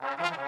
Well,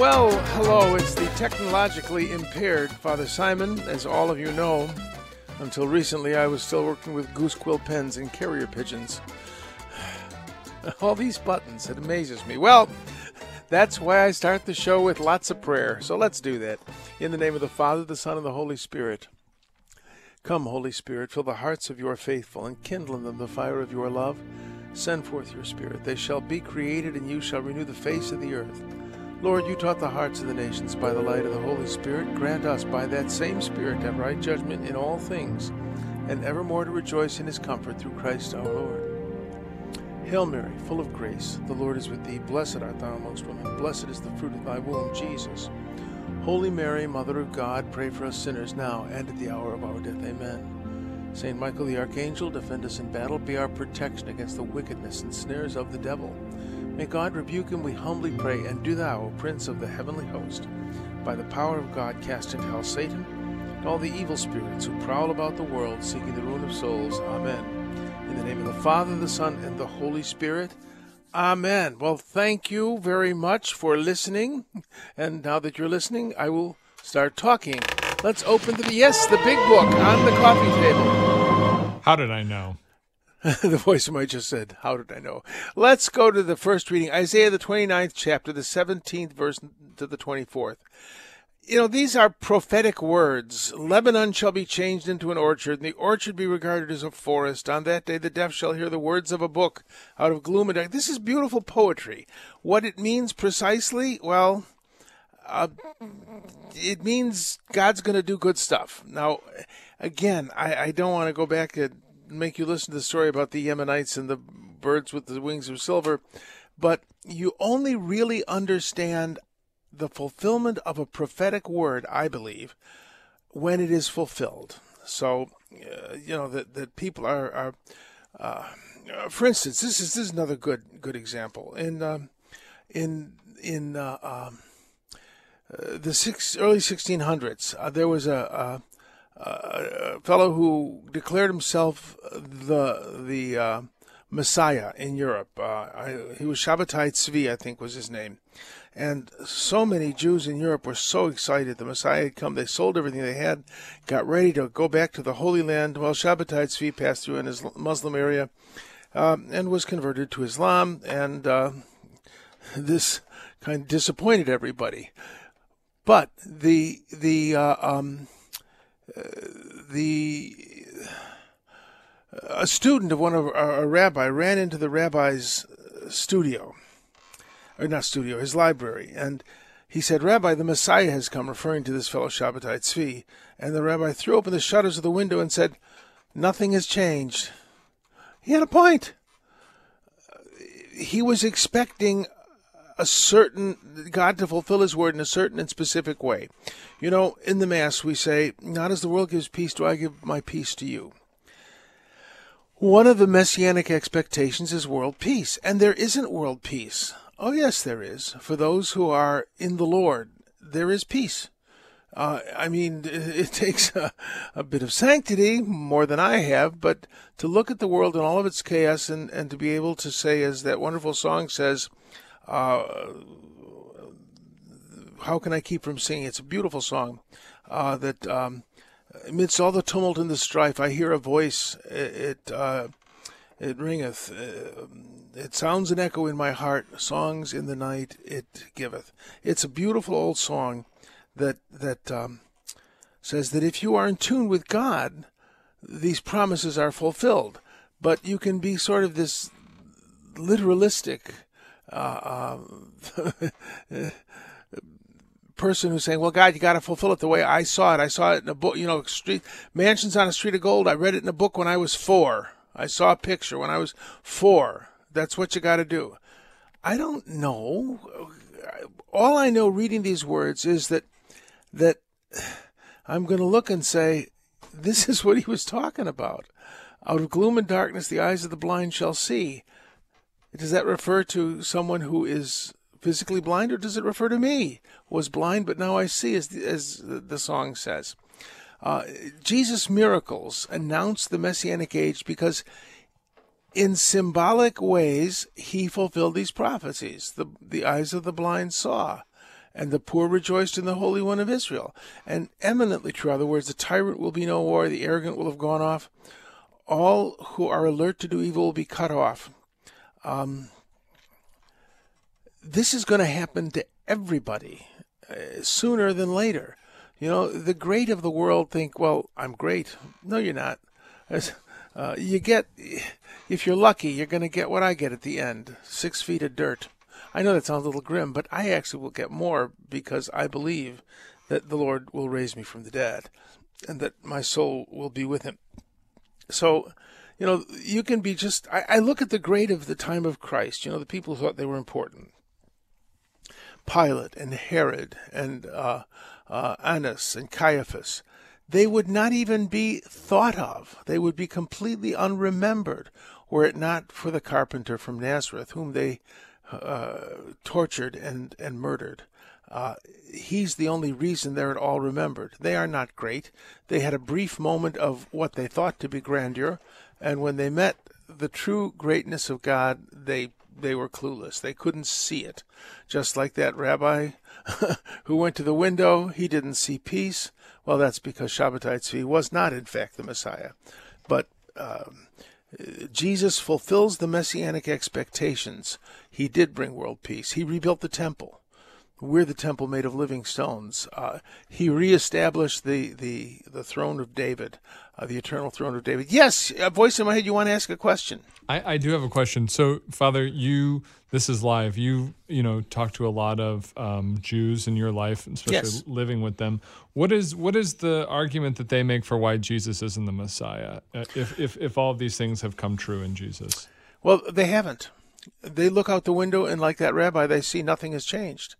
Well, hello, it's the technologically impaired Father Simon. As all of you know, until recently I was still working with goose quill pens and carrier pigeons. All these buttons, it amazes me. Well, that's why I start the show with lots of prayer. So let's do that. In the name of the Father, the Son, and the Holy Spirit. Come, Holy Spirit, fill the hearts of your faithful and kindle in them the fire of your love. Send forth your Spirit. They shall be created, and you shall renew the face of the earth. Lord, you taught the hearts of the nations by the light of the Holy Spirit. Grant us by that same Spirit to have right judgment in all things, and evermore to rejoice in his comfort through Christ our Lord. Hail Mary, full of grace, the Lord is with thee. Blessed art thou amongst women. Blessed is the fruit of thy womb, Jesus. Holy Mary, Mother of God, pray for us sinners now and at the hour of our death. Amen. Saint Michael the Archangel, defend us in battle, be our protection against the wickedness and snares of the devil. May God rebuke him, we humbly pray, and do thou, O Prince of the heavenly host, by the power of God cast into hell Satan and all the evil spirits who prowl about the world seeking the ruin of souls. Amen. In the name of the Father, the Son, and the Holy Spirit. Amen. Well, thank you very much for listening. And now that you're listening, I will start talking. Let's open the yes, the big book on the coffee table. How did I know? the voice of might just said, How did I know? Let's go to the first reading Isaiah, the 29th chapter, the 17th verse to the 24th. You know, these are prophetic words. Lebanon shall be changed into an orchard, and the orchard be regarded as a forest. On that day, the deaf shall hear the words of a book out of gloom and dark. This is beautiful poetry. What it means precisely, well, uh, it means God's going to do good stuff. Now, again, I, I don't want to go back and make you listen to the story about the Yemenites and the birds with the wings of silver, but you only really understand the fulfillment of a prophetic word, I believe, when it is fulfilled. So, uh, you know that that people are, are uh, for instance, this is this is another good good example in um, in in uh, um, uh, the six, early 1600s. Uh, there was a, a, fellow who declared himself the the uh, Messiah in Europe. Uh, I, he was Shabbatai Tzvi, I think was his name. And so many Jews in Europe were so excited. The Messiah had come. They sold everything they had, got ready to go back to the Holy Land. Well, Shabbatai Tzvi passed through in his Muslim area um, and was converted to Islam. And uh, this kind of disappointed everybody. But the the uh, um, the a student of one of our, a rabbi ran into the rabbi's studio, or not studio, his library, and he said, "Rabbi, the Messiah has come," referring to this fellow Shabbatai Tzvi. And the rabbi threw open the shutters of the window and said, "Nothing has changed." He had a point. He was expecting a certain God to fulfill His word in a certain and specific way. You know, in the Mass we say, "Not as the world gives peace, do I give my peace to you." One of the messianic expectations is world peace, and there isn't world peace. Oh, yes, there is. For those who are in the Lord, there is peace. Uh, I mean, it takes a, a, bit of sanctity, more than I have, but to look at the world and all of its chaos and, and to be able to say, as that wonderful song says, uh, how can I keep from singing? It's a beautiful song uh, that um, amidst all the tumult and the strife, I hear a voice. It it, uh, it ringeth. Uh, it sounds an echo in my heart. Songs in the night it giveth. It's a beautiful old song that that um, says that if you are in tune with God, these promises are fulfilled. But you can be sort of this literalistic. Uh, person who's saying, "Well, God, you got to fulfill it the way I saw it. I saw it in a book. You know, street mansions on a street of gold. I read it in a book when I was four. I saw a picture when I was four. That's what you got to do. I don't know. All I know reading these words is that that I'm going to look and say, this is what he was talking about. Out of gloom and darkness, the eyes of the blind shall see. Does that refer to someone who is physically blind, or does it refer to me? Was blind, but now I see, as the, as the song says. Uh, Jesus' miracles announce the messianic age because, in symbolic ways, he fulfilled these prophecies. The the eyes of the blind saw, and the poor rejoiced in the Holy One of Israel. And eminently true are the words: the tyrant will be no more, the arrogant will have gone off. All who are alert to do evil will be cut off. Um, this is going to happen to everybody uh, sooner than later. You know, the great of the world think, well, I'm great. No, you're not. Uh, you get, if you're lucky, you're going to get what I get at the end six feet of dirt. I know that sounds a little grim, but I actually will get more because I believe that the Lord will raise me from the dead and that my soul will be with him. So, you know, you can be just, I, I look at the great of the time of Christ, you know, the people who thought they were important. Pilate and Herod and uh, uh, Annas and Caiaphas, they would not even be thought of. They would be completely unremembered were it not for the carpenter from Nazareth, whom they uh, tortured and, and murdered. Uh, he's the only reason they're at all remembered. They are not great. They had a brief moment of what they thought to be grandeur, and when they met the true greatness of God, they they were clueless. They couldn't see it. Just like that rabbi who went to the window, he didn't see peace. Well, that's because Shabbatai Tzvi was not, in fact, the Messiah. But um, Jesus fulfills the messianic expectations. He did bring world peace. He rebuilt the temple. We're the temple made of living stones. Uh, he reestablished the, the, the throne of David, uh, the eternal throne of David. Yes, a voice in my head. You want to ask a question? I, I do have a question. So, Father, you this is live. You you know talk to a lot of um, Jews in your life, especially yes. living with them. What is what is the argument that they make for why Jesus isn't the Messiah? Uh, if if if all of these things have come true in Jesus? Well, they haven't. They look out the window and, like that rabbi, they see nothing has changed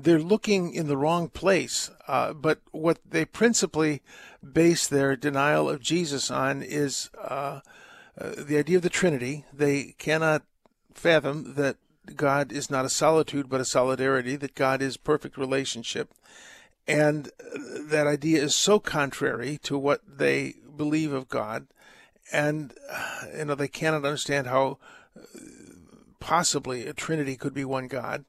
they're looking in the wrong place. Uh, but what they principally base their denial of Jesus on is uh, uh, the idea of the Trinity. They cannot fathom that God is not a solitude but a solidarity, that God is perfect relationship. And that idea is so contrary to what they believe of God. And, you know, they cannot understand how uh, possibly a Trinity could be one God.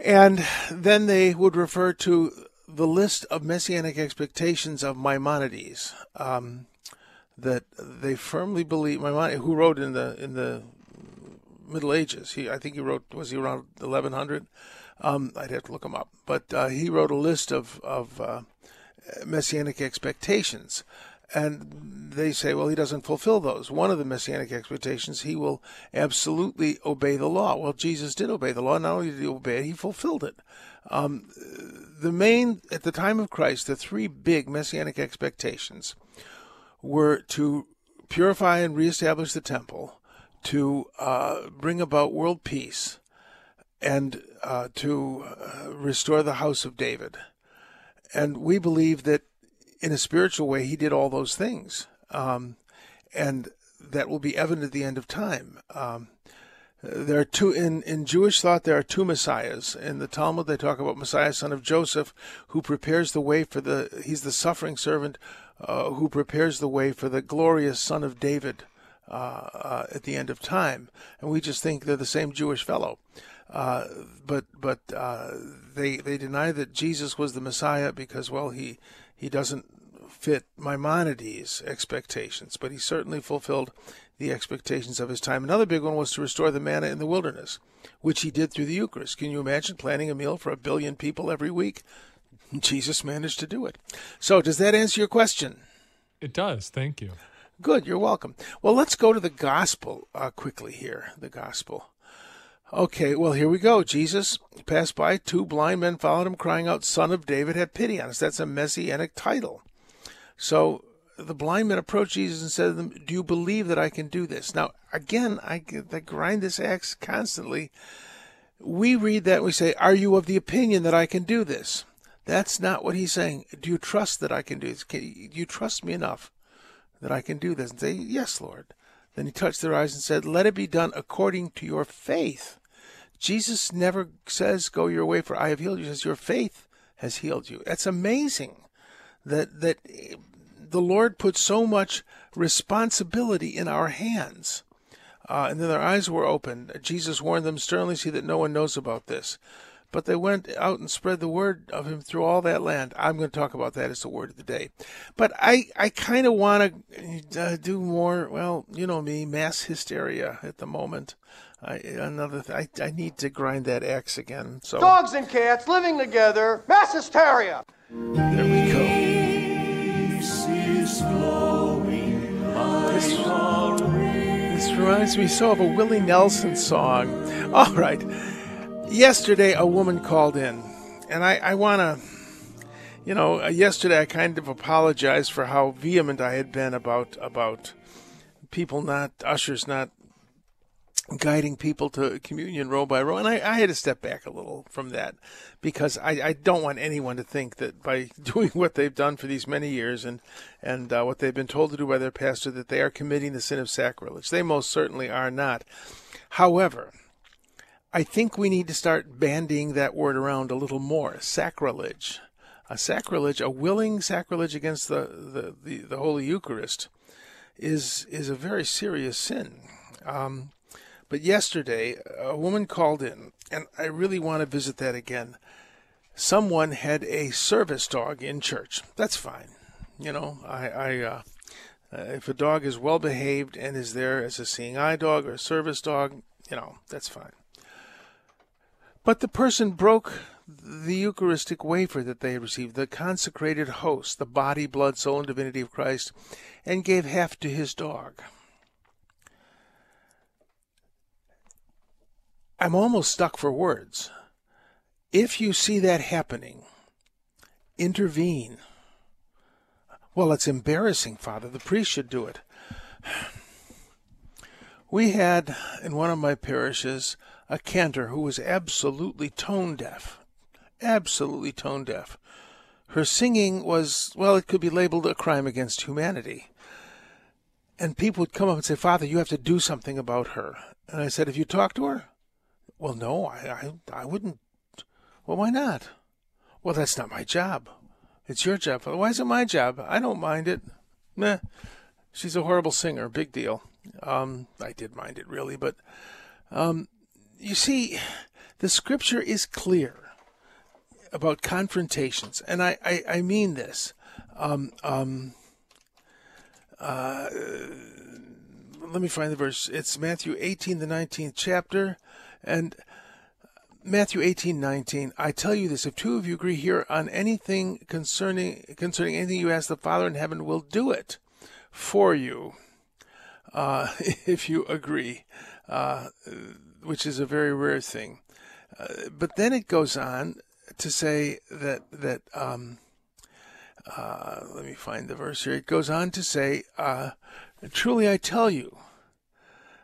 And then they would refer to the list of messianic expectations of Maimonides um, that they firmly believe. Maimonides, who wrote in the in the Middle Ages, he I think he wrote was he around 1100. Um, I'd have to look him up, but uh, he wrote a list of of uh, messianic expectations and they say, well, he doesn't fulfill those. One of the messianic expectations, he will absolutely obey the law. Well, Jesus did obey the law. Not only did he obey it, he fulfilled it. Um, the main, at the time of Christ, the three big messianic expectations were to purify and reestablish the temple, to uh, bring about world peace, and uh, to uh, restore the house of David. And we believe that in a spiritual way, he did all those things. Um, and that will be evident at the end of time. Um, there are two in, in Jewish thought. There are two messiahs. In the Talmud, they talk about Messiah, son of Joseph, who prepares the way for the. He's the suffering servant uh, who prepares the way for the glorious son of David uh, uh, at the end of time. And we just think they're the same Jewish fellow. Uh, but but uh, they they deny that Jesus was the Messiah because well he he doesn't fit Maimonides' expectations, but he certainly fulfilled the expectations of his time. Another big one was to restore the manna in the wilderness, which he did through the Eucharist. Can you imagine planning a meal for a billion people every week? Jesus managed to do it. So, does that answer your question? It does. Thank you. Good. You're welcome. Well, let's go to the gospel uh, quickly here. The gospel. Okay, well, here we go. Jesus passed by. Two blind men followed him, crying out, Son of David, have pity on us. That's a messianic title. So the blind men approached Jesus and said to them, Do you believe that I can do this? Now, again, I, I grind this axe constantly. We read that and we say, Are you of the opinion that I can do this? That's not what he's saying. Do you trust that I can do this? Can, do you trust me enough that I can do this? And say, Yes, Lord. Then he touched their eyes and said, Let it be done according to your faith. Jesus never says, Go your way, for I have healed you. He says, Your faith has healed you. That's amazing that that the Lord put so much responsibility in our hands. Uh, and then their eyes were opened. Jesus warned them sternly, see that no one knows about this. But they went out and spread the word of him through all that land. I'm going to talk about that as the word of the day. But I, I kind of want to uh, do more, well, you know me, mass hysteria at the moment. I, another, th- I, I need to grind that axe again. So dogs and cats living together, mass hysteria. There we go. This, this reminds me so of a Willie Nelson song. All right. Yesterday, a woman called in, and I, I want to, you know, uh, yesterday I kind of apologized for how vehement I had been about about people not ushers not guiding people to communion row by row. And I, I, had to step back a little from that because I, I, don't want anyone to think that by doing what they've done for these many years and, and uh, what they've been told to do by their pastor that they are committing the sin of sacrilege. They most certainly are not. However, I think we need to start bandying that word around a little more. Sacrilege. A sacrilege, a willing sacrilege against the, the, the, the Holy Eucharist is, is a very serious sin. Um, but yesterday, a woman called in, and I really want to visit that again. Someone had a service dog in church. That's fine. You know, I, I uh, uh, if a dog is well behaved and is there as a seeing eye dog or a service dog, you know, that's fine. But the person broke the Eucharistic wafer that they had received, the consecrated host, the body, blood, soul, and divinity of Christ, and gave half to his dog. I'm almost stuck for words. If you see that happening, intervene. Well, it's embarrassing, Father. The priest should do it. We had in one of my parishes a cantor who was absolutely tone deaf. Absolutely tone deaf. Her singing was, well, it could be labeled a crime against humanity. And people would come up and say, Father, you have to do something about her. And I said, Have you talked to her? Well, no, I, I, I wouldn't. Well, why not? Well, that's not my job. It's your job. Why is it my job? I don't mind it. Meh. She's a horrible singer. Big deal. Um, I did mind it really, but um, you see, the scripture is clear about confrontations, and I, I, I mean this. Um, um, uh, let me find the verse. It's Matthew 18, the 19th chapter. And Matthew 18, 19, I tell you this, if two of you agree here on anything concerning concerning anything you ask the Father in heaven will do it for you, uh, if you agree, uh, which is a very rare thing. Uh, but then it goes on to say that that um, uh, let me find the verse here. It goes on to say, uh, "Truly I tell you."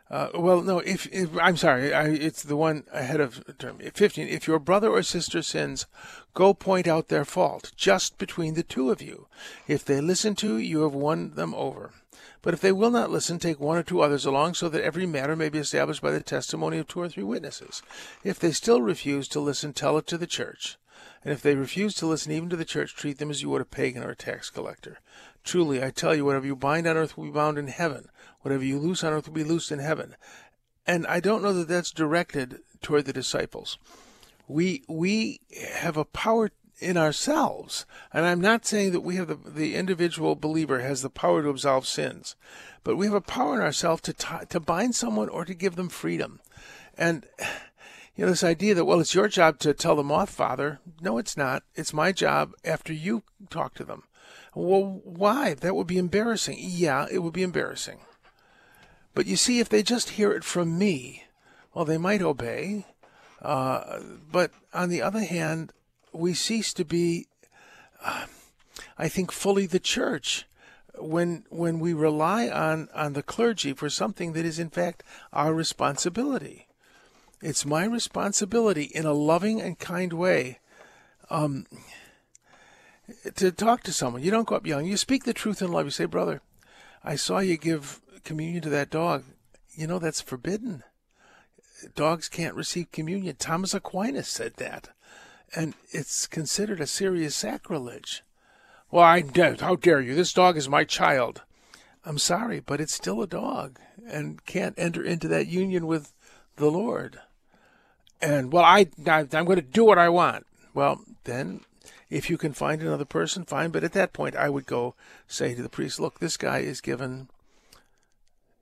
Uh, well, no. If, if I'm sorry, I, it's the one ahead of term. Fifteen. If your brother or sister sins, go point out their fault, just between the two of you. If they listen to you, you have won them over. But if they will not listen, take one or two others along, so that every matter may be established by the testimony of two or three witnesses. If they still refuse to listen, tell it to the church. And if they refuse to listen even to the church, treat them as you would a pagan or a tax collector. Truly, I tell you, whatever you bind on earth will be bound in heaven Whatever you loose on earth will be loosed in heaven. And I don't know that that's directed toward the disciples. We we have a power in ourselves, and I'm not saying that we have the the individual believer has the power to absolve sins, but we have a power in ourselves to t- to bind someone or to give them freedom. And you know this idea that well it's your job to tell them off, Father. No, it's not. It's my job after you talk to them. Well, why? That would be embarrassing. Yeah, it would be embarrassing. But you see, if they just hear it from me, well, they might obey. Uh, but on the other hand, we cease to be, uh, I think, fully the church when when we rely on on the clergy for something that is in fact our responsibility. It's my responsibility in a loving and kind way um, to talk to someone. You don't go up yelling. You speak the truth in love. You say, "Brother, I saw you give communion to that dog. You know that's forbidden. Dogs can't receive communion." Thomas Aquinas said that, and it's considered a serious sacrilege. Well, I how dare you? This dog is my child. I'm sorry, but it's still a dog and can't enter into that union with the Lord. And well, I, I I'm going to do what I want. Well, then if you can find another person, fine. But at that point, I would go say to the priest, look, this guy is given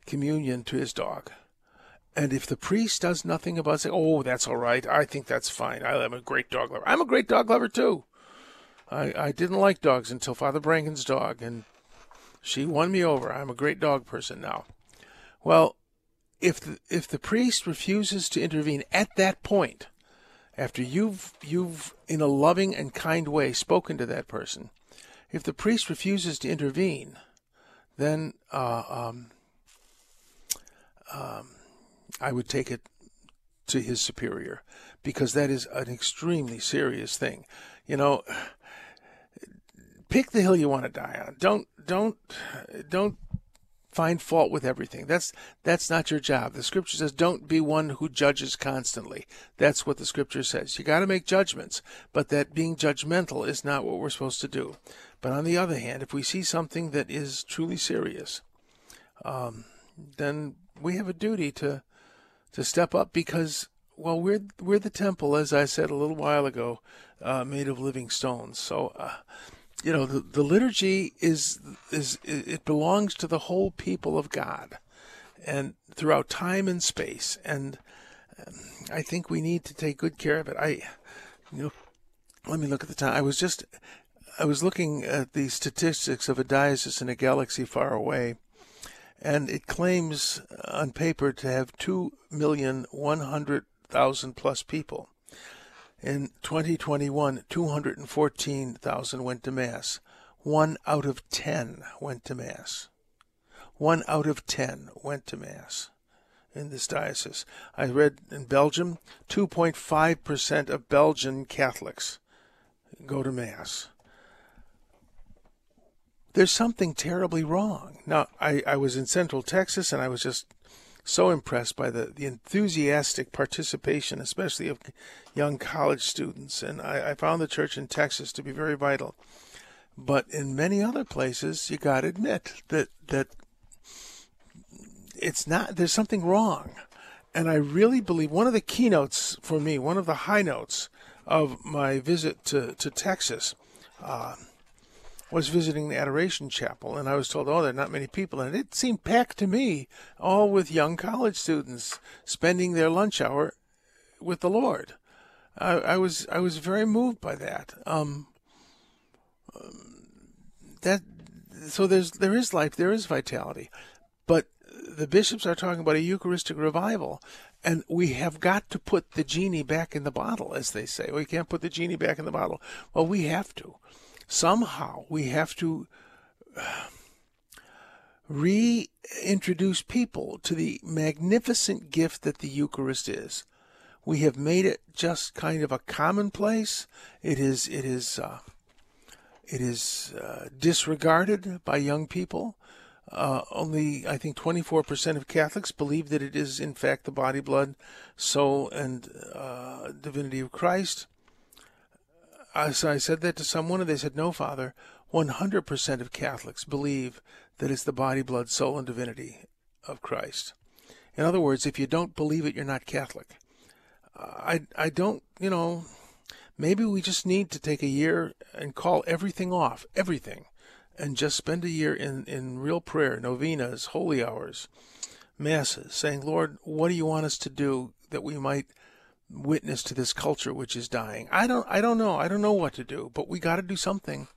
communion to his dog. And if the priest does nothing about saying, oh, that's all right, I think that's fine. I am a great dog lover. I'm a great dog lover too. I, I didn't like dogs until Father Branken's dog, and she won me over. I'm a great dog person now. Well, if the, if the priest refuses to intervene at that point, after you've you've in a loving and kind way spoken to that person, if the priest refuses to intervene, then uh, um, um, I would take it to his superior because that is an extremely serious thing. You know, pick the hill you want to die on. Don't don't don't find fault with everything. That's that's not your job. The scripture says don't be one who judges constantly. That's what the scripture says. You got to make judgments, but that being judgmental is not what we're supposed to do. But on the other hand, if we see something that is truly serious, um, then we have a duty to to step up because well we're we're the temple as I said a little while ago, uh, made of living stones. So. Uh, you know the, the liturgy is is it belongs to the whole people of God and throughout time and space. And um, I think we need to take good care of it. I you know let me look at the time. I was just I was looking at the statistics of a diocese in a galaxy far away and it claims on paper to have 2,100,000 plus people in 2021, 214,000 went to Mass. One out of 10 went to Mass. One out of 10 went to Mass in this diocese. I read in Belgium, 2.5% of Belgian Catholics go to Mass. There's something terribly wrong. Now, I, I was in Central Texas and I was just so impressed by the, the enthusiastic participation, especially of young college students. And I, I found the church in Texas to be very vital. But in many other places, you got to admit that that it's not. There's something wrong, and I really believe one of the keynotes for me, one of the high notes of my visit to to Texas. Uh, was visiting the Adoration Chapel, and I was told, oh, there are not many people, and it seemed packed to me, all with young college students spending their lunch hour with the Lord. I, I was I was very moved by that. Um, that so there's there is life, there is vitality, but the bishops are talking about a Eucharistic revival, and we have got to put the genie back in the bottle, as they say. We can't put the genie back in the bottle. Well, we have to somehow we have to reintroduce people to the magnificent gift that the Eucharist is. We have made it just kind of a commonplace. It is it is uh, it is uh, disregarded by young people. Uh, only I think 24% of Catholics believe that it is in fact the body, blood, soul, and uh, divinity of Christ. So I said that to someone, and they said, No, Father, 100% of Catholics believe that it's the body, blood, soul, and divinity of Christ. In other words, if you don't believe it, you're not Catholic. Uh, I, I don't, you know, maybe we just need to take a year and call everything off, everything, and just spend a year in, in real prayer, novenas, holy hours, masses, saying, Lord, what do you want us to do that we might witness to this culture which is dying. I don't I don't know. I don't know what to do, but we got to do something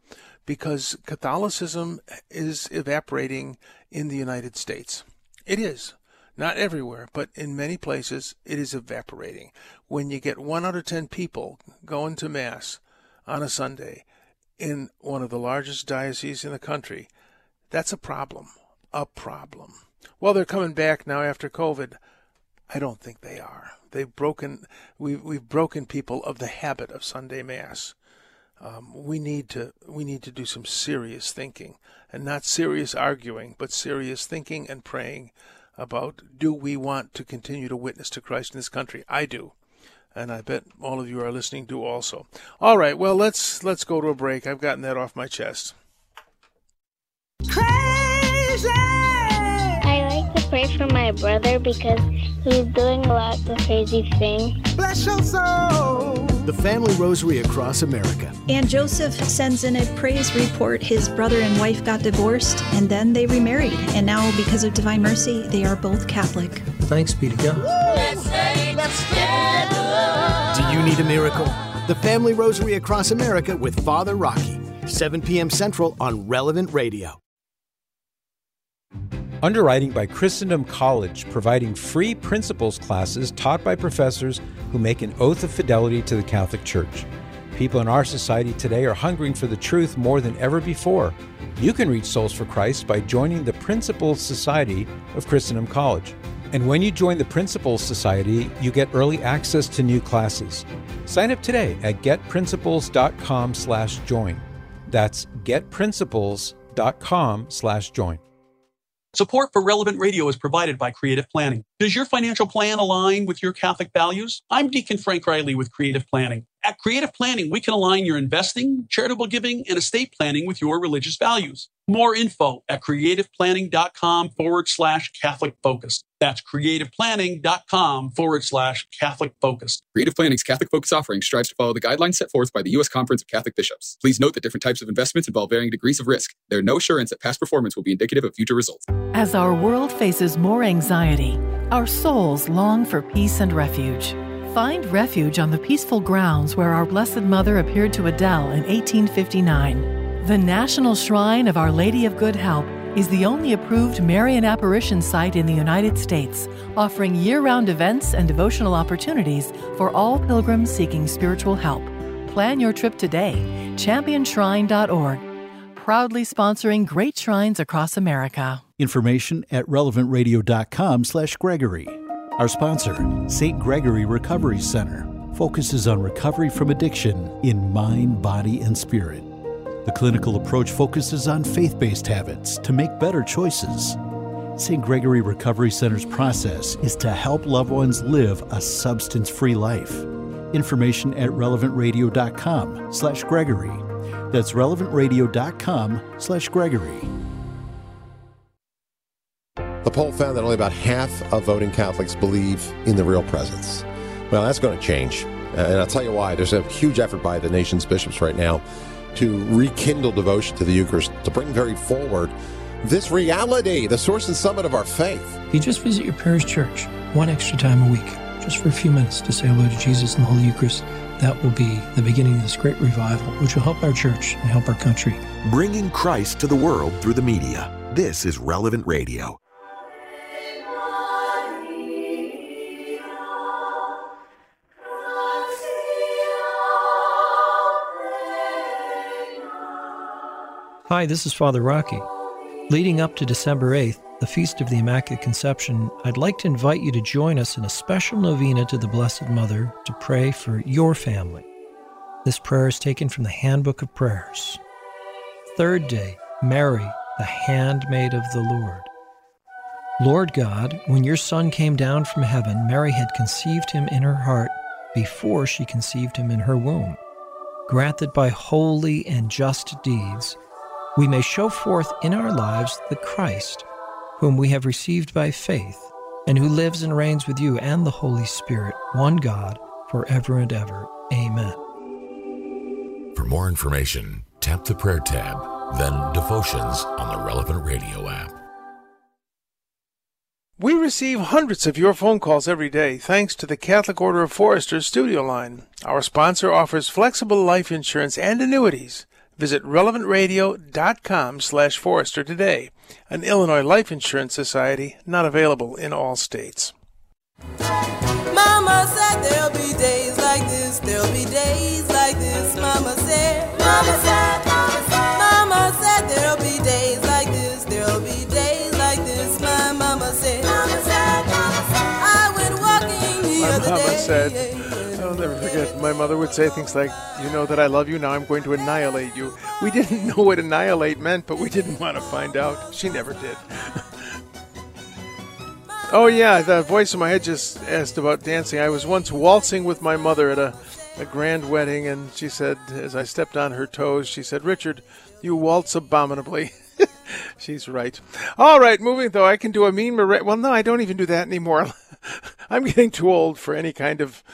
because Catholicism is evaporating in the United States. It is. Not everywhere, but in many places it is evaporating. When you get 1 out of 10 people going to mass on a Sunday in one of the largest dioceses in the country, That's a problem. A problem. Well, they're coming back now after COVID. I don't think they are. They've broken. We've we've broken people of the habit of Sunday Mass. Um, we need to we need to do some serious thinking and not serious arguing, but serious thinking and praying about do we want to continue to witness to Christ in this country? I do. And I bet all of you are listening do also. All right, well let's let's go to a break. I've gotten that off my chest. Crazy. I like to pray for my brother because he's doing a lot of crazy things. Bless your soul the Family Rosary across America. And Joseph sends in a praise report. His brother and wife got divorced, and then they remarried. And now, because of divine mercy, they are both Catholic. Thanks be to God. Let's Do you need a miracle? The Family Rosary across America with Father Rocky. 7 p.m. Central on Relevant Radio. Underwriting by Christendom College, providing free principles classes taught by professors who make an oath of fidelity to the Catholic Church. People in our society today are hungering for the truth more than ever before. You can reach souls for Christ by joining the Principles Society of Christendom College. And when you join the Principles Society, you get early access to new classes. Sign up today at getprinciples.com/join. That's getprinciples.com/join. Support for Relevant Radio is provided by Creative Planning. Does your financial plan align with your Catholic values? I'm Deacon Frank Riley with Creative Planning. At Creative Planning, we can align your investing, charitable giving, and estate planning with your religious values. More info at creativeplanning.com forward slash Catholic focus. That's creativeplanning.com forward slash Catholic focus. Creative Planning's Catholic Focus offering strives to follow the guidelines set forth by the U.S. Conference of Catholic Bishops. Please note that different types of investments involve varying degrees of risk. There are no assurance that past performance will be indicative of future results. As our world faces more anxiety, our souls long for peace and refuge. Find refuge on the peaceful grounds where our Blessed Mother appeared to Adele in 1859. The National Shrine of Our Lady of Good Help is the only approved Marian apparition site in the United States, offering year round events and devotional opportunities for all pilgrims seeking spiritual help. Plan your trip today. ChampionShrine.org. Proudly sponsoring great shrines across America. Information at relevantradio.com/slash Gregory. Our sponsor, St. Gregory Recovery Center, focuses on recovery from addiction in mind, body, and spirit. The clinical approach focuses on faith based habits to make better choices. St. Gregory Recovery Center's process is to help loved ones live a substance free life. Information at relevantradio.com slash Gregory. That's relevantradio.com slash Gregory. The poll found that only about half of voting Catholics believe in the real presence. Well, that's going to change. And I'll tell you why. There's a huge effort by the nation's bishops right now to rekindle devotion to the Eucharist, to bring very forward this reality, the source and summit of our faith. You just visit your parish church one extra time a week, just for a few minutes to say hello to Jesus in the Holy Eucharist. That will be the beginning of this great revival, which will help our church and help our country. Bringing Christ to the world through the media. This is Relevant Radio. Hi, this is Father Rocky. Leading up to December 8th, the Feast of the Immaculate Conception, I'd like to invite you to join us in a special novena to the Blessed Mother to pray for your family. This prayer is taken from the Handbook of Prayers. Third day, Mary, the handmaid of the Lord. Lord God, when your Son came down from heaven, Mary had conceived him in her heart before she conceived him in her womb. Grant that by holy and just deeds, we may show forth in our lives the Christ, whom we have received by faith, and who lives and reigns with you and the Holy Spirit, one God, forever and ever. Amen. For more information, tap the prayer tab, then devotions on the relevant radio app. We receive hundreds of your phone calls every day thanks to the Catholic Order of Foresters studio line. Our sponsor offers flexible life insurance and annuities Visit relevantradio.com slash Forester today, an Illinois Life Insurance Society not available in all states. Mama said there'll be days like this, there'll be days like this. Mama said, Mama said, My mother would say things like, You know that I love you, now I'm going to annihilate you. We didn't know what annihilate meant, but we didn't want to find out. She never did. oh, yeah, the voice in my head just asked about dancing. I was once waltzing with my mother at a, a grand wedding, and she said, as I stepped on her toes, she said, Richard, you waltz abominably. She's right. All right, moving though, I can do a mean Well, no, I don't even do that anymore. I'm getting too old for any kind of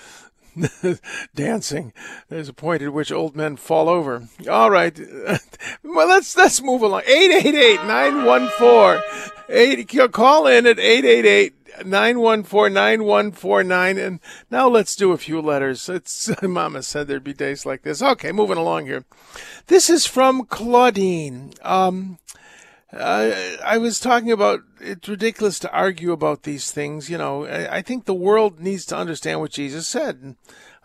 dancing. There's a point at which old men fall over. All right. well, let's let's move along. 888-914. call in at 888 914 9149 and now let's do a few letters. It's mama said there'd be days like this. Okay, moving along here. This is from Claudine. Um I was talking about it's ridiculous to argue about these things. You know, I, I think the world needs to understand what Jesus said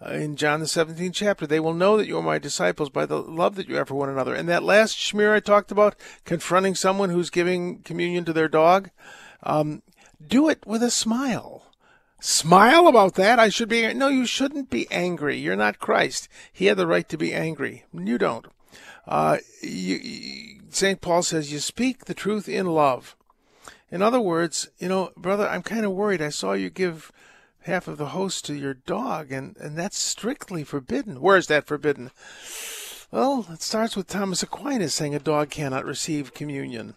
uh, in John the 17th chapter. They will know that you are my disciples by the love that you have for one another. And that last schmear I talked about, confronting someone who's giving communion to their dog, um, do it with a smile. Smile about that. I should be. No, you shouldn't be angry. You're not Christ. He had the right to be angry. You don't. Uh, you, St. Paul says, You speak the truth in love. In other words, you know, brother, I'm kind of worried. I saw you give half of the host to your dog, and, and that's strictly forbidden. Where is that forbidden? Well, it starts with Thomas Aquinas saying a dog cannot receive communion.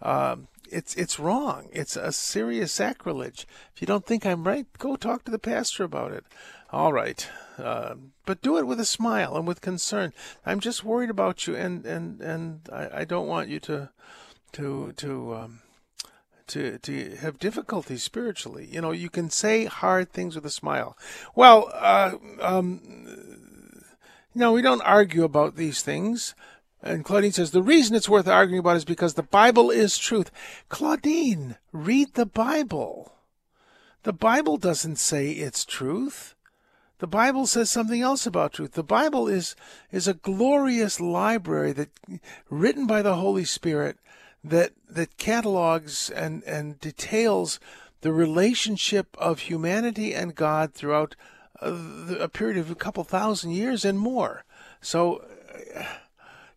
Uh, it's it's wrong. It's a serious sacrilege. If you don't think I'm right, go talk to the pastor about it. All right. Uh, but do it with a smile and with concern. I'm just worried about you, and and and I, I don't want you to to to um, to to have difficulties spiritually. You know, you can say hard things with a smile. Well, uh, um, no, we don't argue about these things. And Claudine says the reason it's worth arguing about is because the Bible is truth. Claudine, read the Bible. The Bible doesn't say it's truth. The Bible says something else about truth. The Bible is is a glorious library that written by the Holy Spirit that that catalogs and and details the relationship of humanity and God throughout uh, a, a period of a couple thousand years and more. So uh,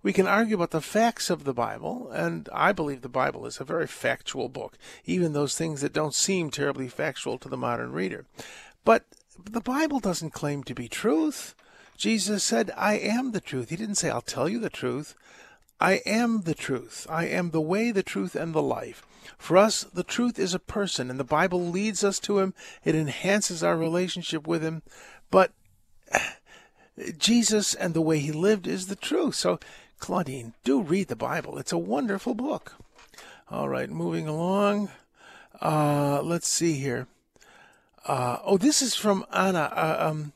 we can argue about the facts of the Bible, and I believe the Bible is a very factual book, even those things that don't seem terribly factual to the modern reader. But the Bible doesn't claim to be truth. Jesus said, I am the truth. He didn't say, I'll tell you the truth. I am the truth. I am the way, the truth, and the life. For us, the truth is a person, and the Bible leads us to him. It enhances our relationship with him. But Jesus and the way he lived is the truth. So, Claudine, do read the Bible. It's a wonderful book. All right, moving along. Uh, let's see here. Uh, oh, this is from Anna. Uh, um,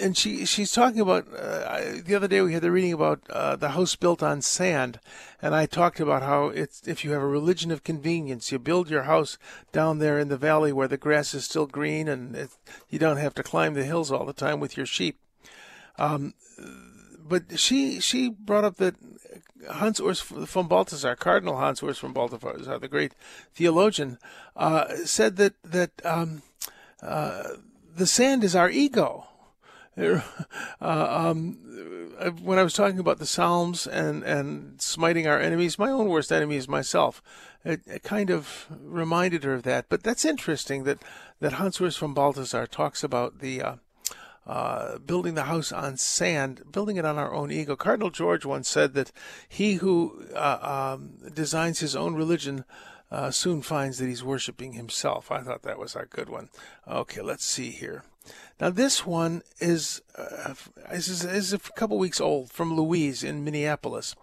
and she she's talking about uh, the other day we had the reading about uh, the house built on sand, and I talked about how it's if you have a religion of convenience, you build your house down there in the valley where the grass is still green and it, you don't have to climb the hills all the time with your sheep. Um, but she she brought up that Hans Urs von Balthasar, Cardinal Hans Urs von Balthasar, the great theologian, uh, said that that um, uh, the sand is our ego. Uh, um, when I was talking about the Psalms and, and smiting our enemies, my own worst enemy is myself. It, it kind of reminded her of that. But that's interesting that, that Hans Urs von Balthasar talks about the uh, uh, building the house on sand, building it on our own ego. Cardinal George once said that he who uh, um, designs his own religion uh, soon finds that he's worshiping himself. I thought that was a good one. Okay, let's see here. Now this one is uh, is, is a couple weeks old from Louise in Minneapolis.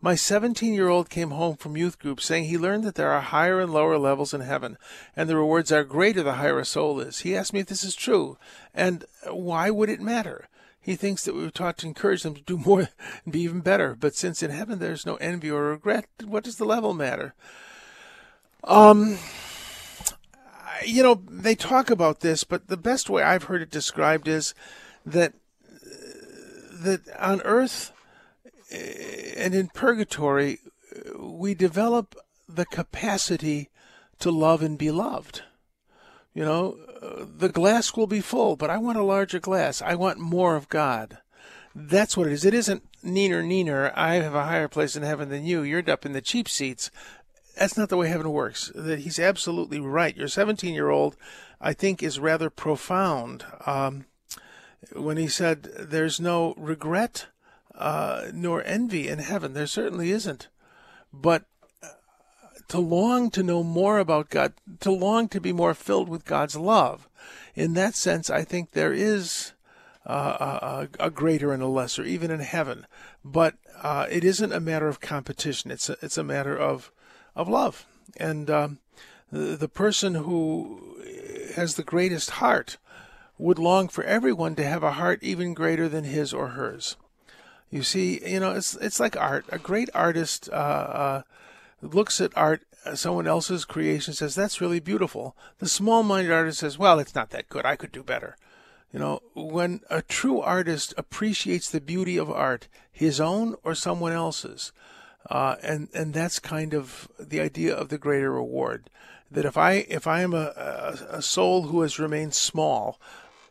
My 17 year old came home from youth group saying he learned that there are higher and lower levels in heaven, and the rewards are greater the higher a soul is. He asked me if this is true, and why would it matter? He thinks that we were taught to encourage them to do more and be even better, but since in heaven there's no envy or regret, what does the level matter? Um, you know, they talk about this, but the best way I've heard it described is that that on earth eh, and in purgatory we develop the capacity to love and be loved. You know, the glass will be full, but I want a larger glass. I want more of God. That's what it is. It isn't neener, neener. I have a higher place in heaven than you. You're up in the cheap seats. That's not the way heaven works. That he's absolutely right. Your 17 year old, I think, is rather profound um, when he said, "There's no regret uh, nor envy in heaven." There certainly isn't. But uh, to long to know more about God, to long to be more filled with God's love. In that sense, I think there is uh, a, a, greater and a lesser, even in heaven. But uh, it isn't a matter of competition. It's a, it's a matter of of love. And um, the, person who has the greatest heart would long for everyone to have a heart even greater than his or hers. You see, you know, it's it's like art. A great artist uh, uh, looks at art, uh, someone else's creation, says that's really beautiful. The small-minded artist says, well, it's not that good. I could do better. You know, when a true artist appreciates the beauty of art, his own or someone else's, uh, and and that's kind of the idea of the greater reward. That if I if I am a, a, a soul who has remained small,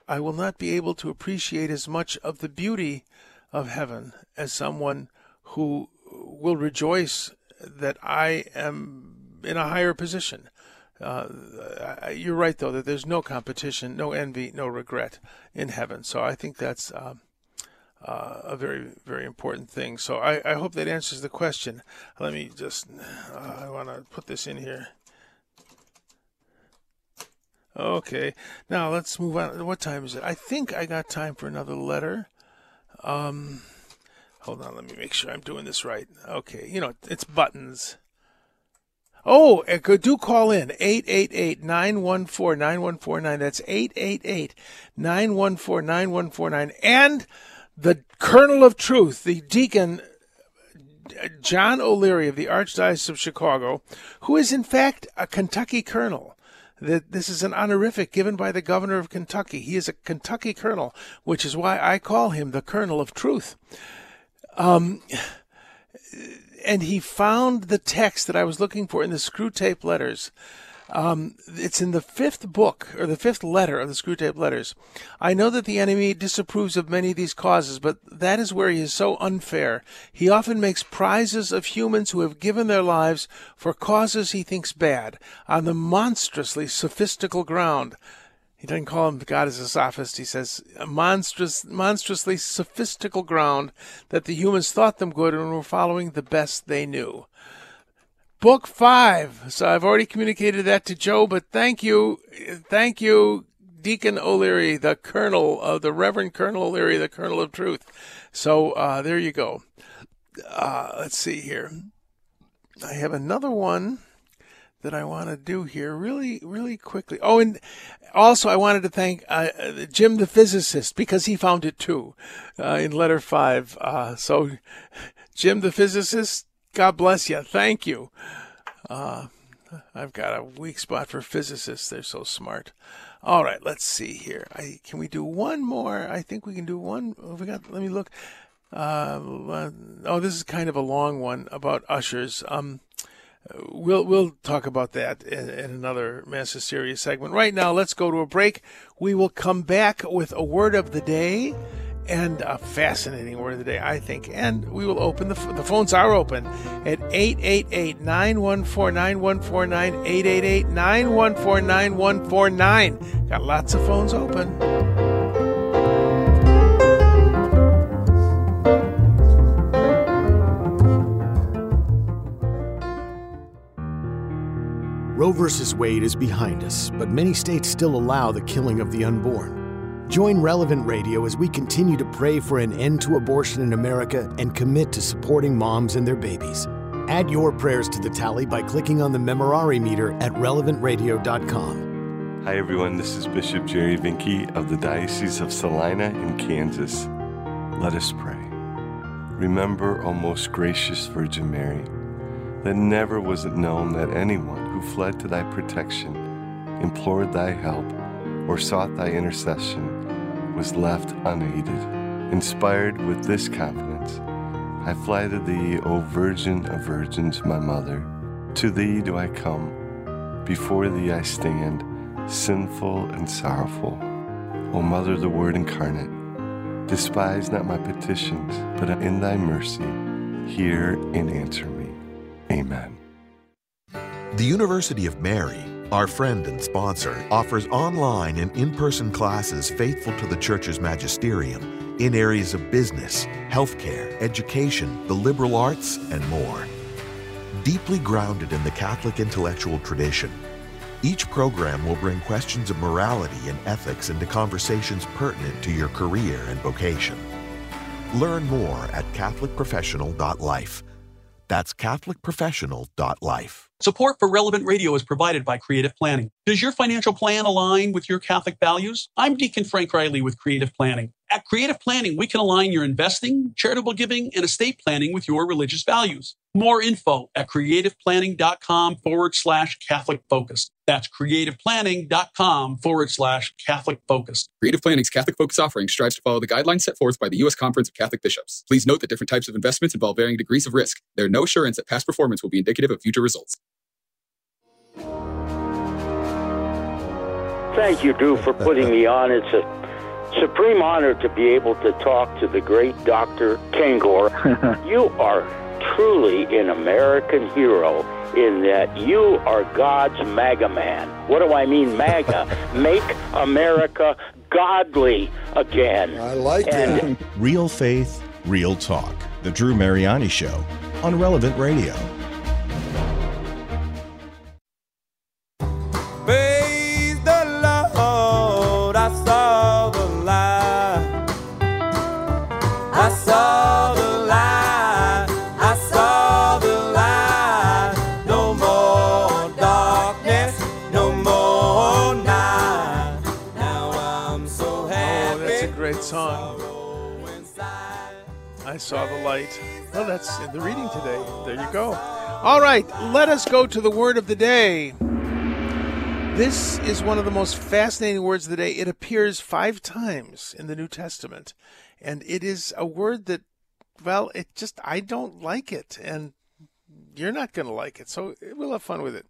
I will not be able to appreciate as much of the beauty of heaven as someone who will rejoice that I am in a higher position. Uh, you're right, though, that there's no competition, no envy, no regret in heaven. So I think that's uh, uh, a very, very important thing. So I, I, hope that answers the question. Let me just, uh, I want to put this in here. Okay, now let's move on. What time is it? I think I got time for another letter. Um, hold on, let me make sure I'm doing this right. Okay, you know, it's buttons. Oh, do call in 888-914-9149. That's 888-914-9149. And the Colonel of Truth, the Deacon John O'Leary of the Archdiocese of Chicago, who is in fact a Kentucky colonel. That this is an honorific given by the governor of Kentucky. He is a Kentucky colonel, which is why I call him the Colonel of Truth. Um, and he found the text that I was looking for in the Screwtape letters. Um, it's in the fifth book or the fifth letter of the Screwtape letters. I know that the enemy disapproves of many of these causes, but that is where he is so unfair. He often makes prizes of humans who have given their lives for causes he thinks bad on the monstrously sophistical ground he doesn't call him God as a sophist. He says monstrous, monstrously sophistical ground that the humans thought them good and were following the best they knew. Book five. So I've already communicated that to Joe, but thank you, thank you, Deacon O'Leary, the Colonel of the Reverend Colonel O'Leary, the Colonel of Truth. So uh, there you go. Uh, let's see here. I have another one that I want to do here really, really quickly. Oh, and also I wanted to thank uh, Jim the physicist because he found it too uh, in letter five. Uh, so, Jim the physicist, God bless you. Thank you. Uh, I've got a weak spot for physicists. They're so smart. All right, let's see here. I, can we do one more? I think we can do one. Oh, We got. Let me look. Uh, oh, this is kind of a long one about ushers. Um, We'll we'll talk about that in, in another Massive Serious segment. Right now, let's go to a break. We will come back with a word of the day and a fascinating word of the day, I think. And we will open the the phones are open at 888-914-9149, 888-914-9149. Got lots of phones open. Roe v. Wade is behind us, but many states still allow the killing of the unborn. Join Relevant Radio as we continue to pray for an end to abortion in America and commit to supporting moms and their babies. Add your prayers to the tally by clicking on the Memorare meter at relevantradio.com. Hi, everyone. This is Bishop Jerry Vincke of the Diocese of Salina in Kansas. Let us pray. Remember, O most gracious Virgin Mary, that never was it known that anyone who fled to thy protection, implored thy help, or sought thy intercession was left unaided. Inspired with this confidence, I fly to thee, O Virgin of Virgins, my mother. To thee do I come, before thee I stand, sinful and sorrowful. O Mother the Word incarnate, despise not my petitions, but in thy mercy, hear and answer me. Amen. The University of Mary, our friend and sponsor, offers online and in person classes faithful to the Church's magisterium in areas of business, healthcare, education, the liberal arts, and more. Deeply grounded in the Catholic intellectual tradition, each program will bring questions of morality and ethics into conversations pertinent to your career and vocation. Learn more at CatholicProfessional.life. That's CatholicProfessional.life. Support for Relevant Radio is provided by Creative Planning. Does your financial plan align with your Catholic values? I'm Deacon Frank Riley with Creative Planning. At Creative Planning, we can align your investing, charitable giving, and estate planning with your religious values. More info at creativeplanning.com forward slash Catholic focus. That's creativeplanning.com forward slash Catholic focus. Creative Planning's Catholic Focus offering strives to follow the guidelines set forth by the U.S. Conference of Catholic Bishops. Please note that different types of investments involve varying degrees of risk. There are no assurance that past performance will be indicative of future results. Thank you, Drew, for putting me on. It's a supreme honor to be able to talk to the great Dr. Kengor. you are truly an American hero in that you are God's MAGA man. What do I mean, MAGA? Make America godly again. I like and that. Real faith, real talk. The Drew Mariani Show on Relevant Radio. You go. All right, let us go to the word of the day. This is one of the most fascinating words of the day. It appears five times in the New Testament, and it is a word that, well, it just, I don't like it, and you're not going to like it, so we'll have fun with it.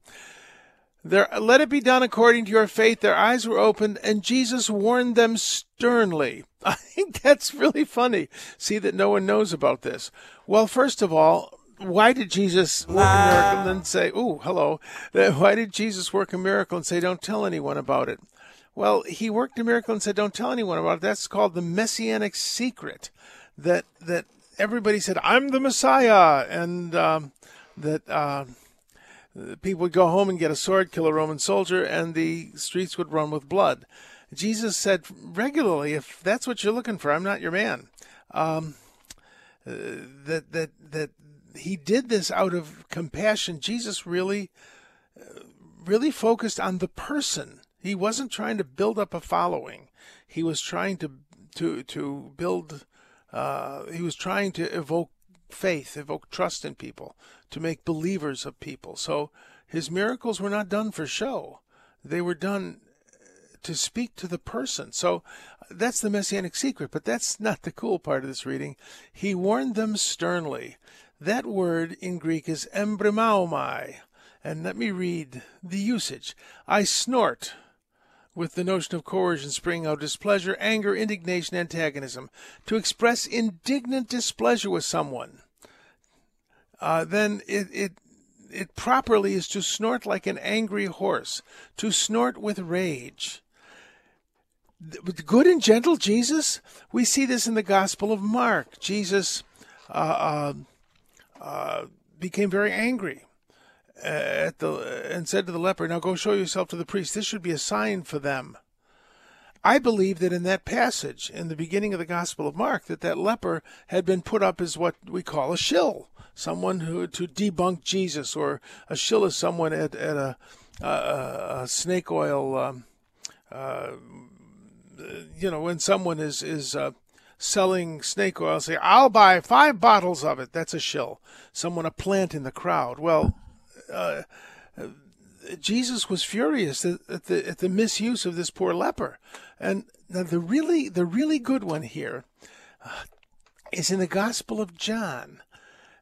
There, let it be done according to your faith. Their eyes were opened, and Jesus warned them sternly. I think that's really funny. See that no one knows about this. Well, first of all, why did Jesus work a miracle and then say, "Oh, hello"? Uh, why did Jesus work a miracle and say, "Don't tell anyone about it"? Well, he worked a miracle and said, "Don't tell anyone about it." That's called the messianic secret. That that everybody said, "I'm the Messiah," and um, that. Uh, people would go home and get a sword, kill a Roman soldier, and the streets would run with blood. Jesus said regularly, if that's what you're looking for, I'm not your man. Um, uh, that that that he did this out of compassion. Jesus really, uh, really focused on the person. He wasn't trying to build up a following. He was trying to to to build. Uh, he was trying to evoke faith, evoke trust in people, to make believers of people. So his miracles were not done for show. They were done to speak to the person. So that's the messianic secret, but that's not the cool part of this reading. He warned them sternly. That word in Greek is embrimaomai. And let me read the usage. I snort with the notion of coercion springing out of displeasure, anger, indignation, antagonism. To express indignant displeasure with someone, uh, then it, it it properly is to snort like an angry horse, to snort with rage. Good and gentle Jesus, we see this in the Gospel of Mark. Jesus uh, uh, uh became very angry at the and said to the leper, "Now go show yourself to the priest. This should be a sign for them." I believe that in that passage, in the beginning of the Gospel of Mark, that that leper had been put up as what we call a shill, someone who to debunk Jesus, or a shill is someone at, at a, a, a snake oil, um, uh, you know, when someone is is uh, selling snake oil, say, "I'll buy five bottles of it." That's a shill. Someone a plant in the crowd. Well, uh, Jesus was furious at, the at the misuse of this poor leper, and now the really the really good one here uh, is in the Gospel of John.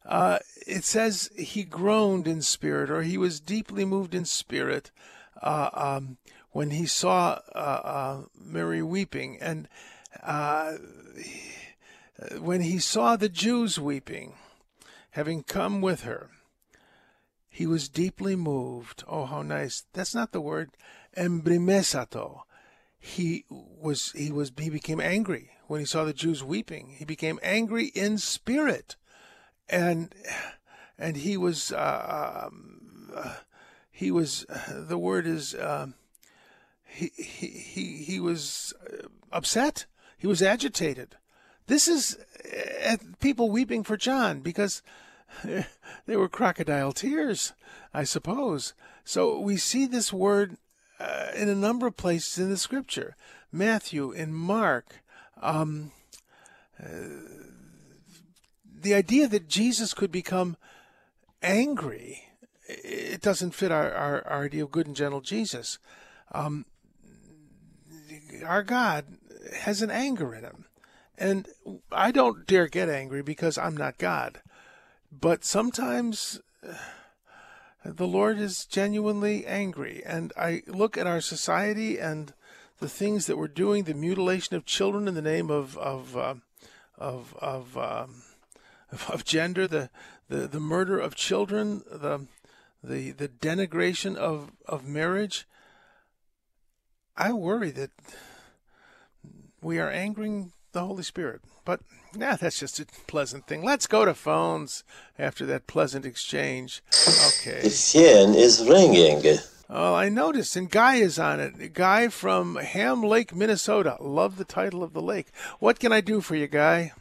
Uh, it says he groaned in spirit, or he was deeply moved in spirit, uh, um, when he saw uh, Mary weeping, and uh, when he saw the Jews weeping, having come with her, he was deeply moved. Oh, how nice! That's not the word. Embrimesato. He was. He was. He became angry when he saw the Jews weeping. He became angry in spirit, and and he was. Uh, um, uh, he was. The word is. Uh, he, he he he was upset. He was agitated. This is uh, people weeping for John because they were crocodile tears, I suppose. So we see this word uh, in a number of places in the scripture Matthew, in Mark. Um, uh, the idea that Jesus could become angry, it doesn't fit our, our, our idea of good and gentle Jesus. Um, our God has an anger in him. And I don't dare get angry because I'm not God. But sometimes uh, the Lord is genuinely angry. And I look at our society and the things that we're doing, the mutilation of children in the name of, of, uh, of, of, um, of gender, the, the, the murder of children, the, the, the denigration of, of marriage. I worry that we are angering the Holy Spirit. But yeah, that's just a pleasant thing. Let's go to phones after that pleasant exchange. Okay. The phone is ringing. Oh, I noticed, and Guy is on it. Guy from Ham Lake, Minnesota. Love the title of the lake. What can I do for you, Guy?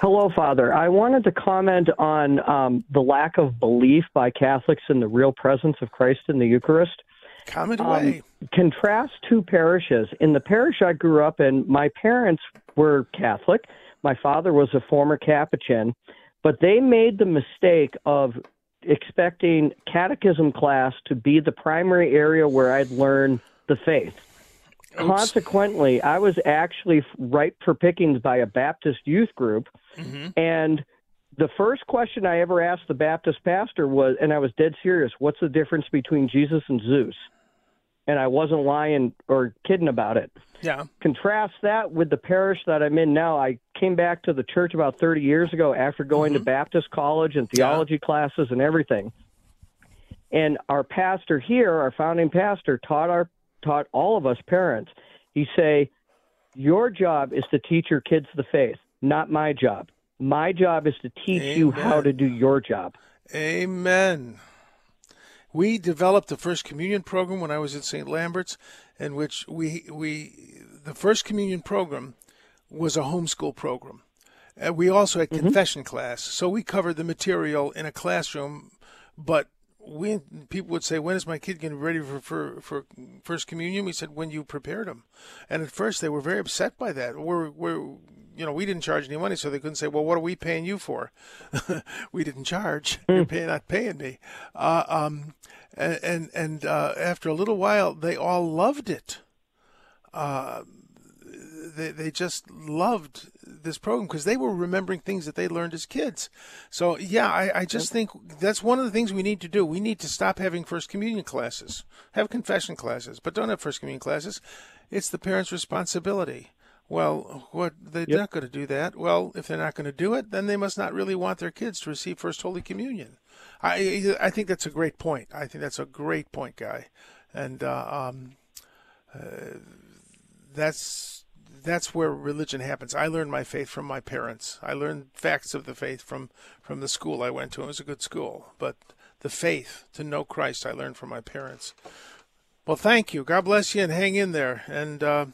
Hello, Father. I wanted to comment on um, the lack of belief by Catholics in the real presence of Christ in the Eucharist. Comment away. Um, contrast two parishes. In the parish I grew up in, my parents were Catholic. My father was a former Capuchin, but they made the mistake of expecting catechism class to be the primary area where I'd learn the faith. Oops. Consequently, I was actually ripe for pickings by a Baptist youth group, mm-hmm. and the first question I ever asked the Baptist pastor was, and I was dead serious, what's the difference between Jesus and Zeus? And I wasn't lying or kidding about it. Yeah. Contrast that with the parish that I'm in now. I came back to the church about 30 years ago after going mm-hmm. to Baptist college and theology yeah. classes and everything. And our pastor here, our founding pastor, taught our taught all of us parents. He say, "Your job is to teach your kids the faith, not my job. My job is to teach Amen. you how to do your job." Amen. We developed the First Communion program when I was at St. Lambert's, in which we we the First Communion program was a homeschool program. Uh, we also had mm-hmm. confession class, so we covered the material in a classroom. But we people would say, "When is my kid getting ready for, for for First Communion?" We said, "When you prepared him." And at first, they were very upset by that. We're we're you know, we didn't charge any money, so they couldn't say, "Well, what are we paying you for?" we didn't charge. You're hmm. paying, not paying me. Uh, um, and and, and uh, after a little while, they all loved it. Uh, they they just loved this program because they were remembering things that they learned as kids. So yeah, I, I just think that's one of the things we need to do. We need to stop having first communion classes, have confession classes, but don't have first communion classes. It's the parents' responsibility. Well, what they're yep. not going to do that. Well, if they're not going to do it, then they must not really want their kids to receive First Holy Communion. I I think that's a great point. I think that's a great point, guy, and uh, um, uh, that's that's where religion happens. I learned my faith from my parents. I learned facts of the faith from from the school I went to. It was a good school, but the faith to know Christ I learned from my parents. Well, thank you. God bless you, and hang in there. And uh,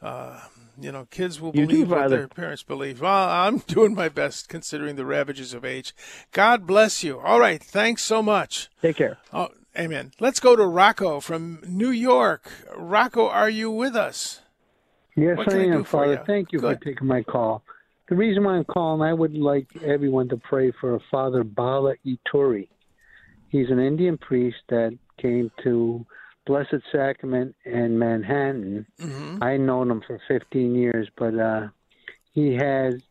uh you know, kids will you believe do, what their parents believe. Well, I'm doing my best considering the ravages of age. God bless you. All right. Thanks so much. Take care. Oh, amen. Let's go to Rocco from New York. Rocco, are you with us? Yes, I am, I Father. You? Thank you Good. for taking my call. The reason why I'm calling, I would like everyone to pray for Father Bala Ituri. He's an Indian priest that came to Blessed Sacrament in Manhattan. Mm-hmm. I known him for 15 years, but uh, he had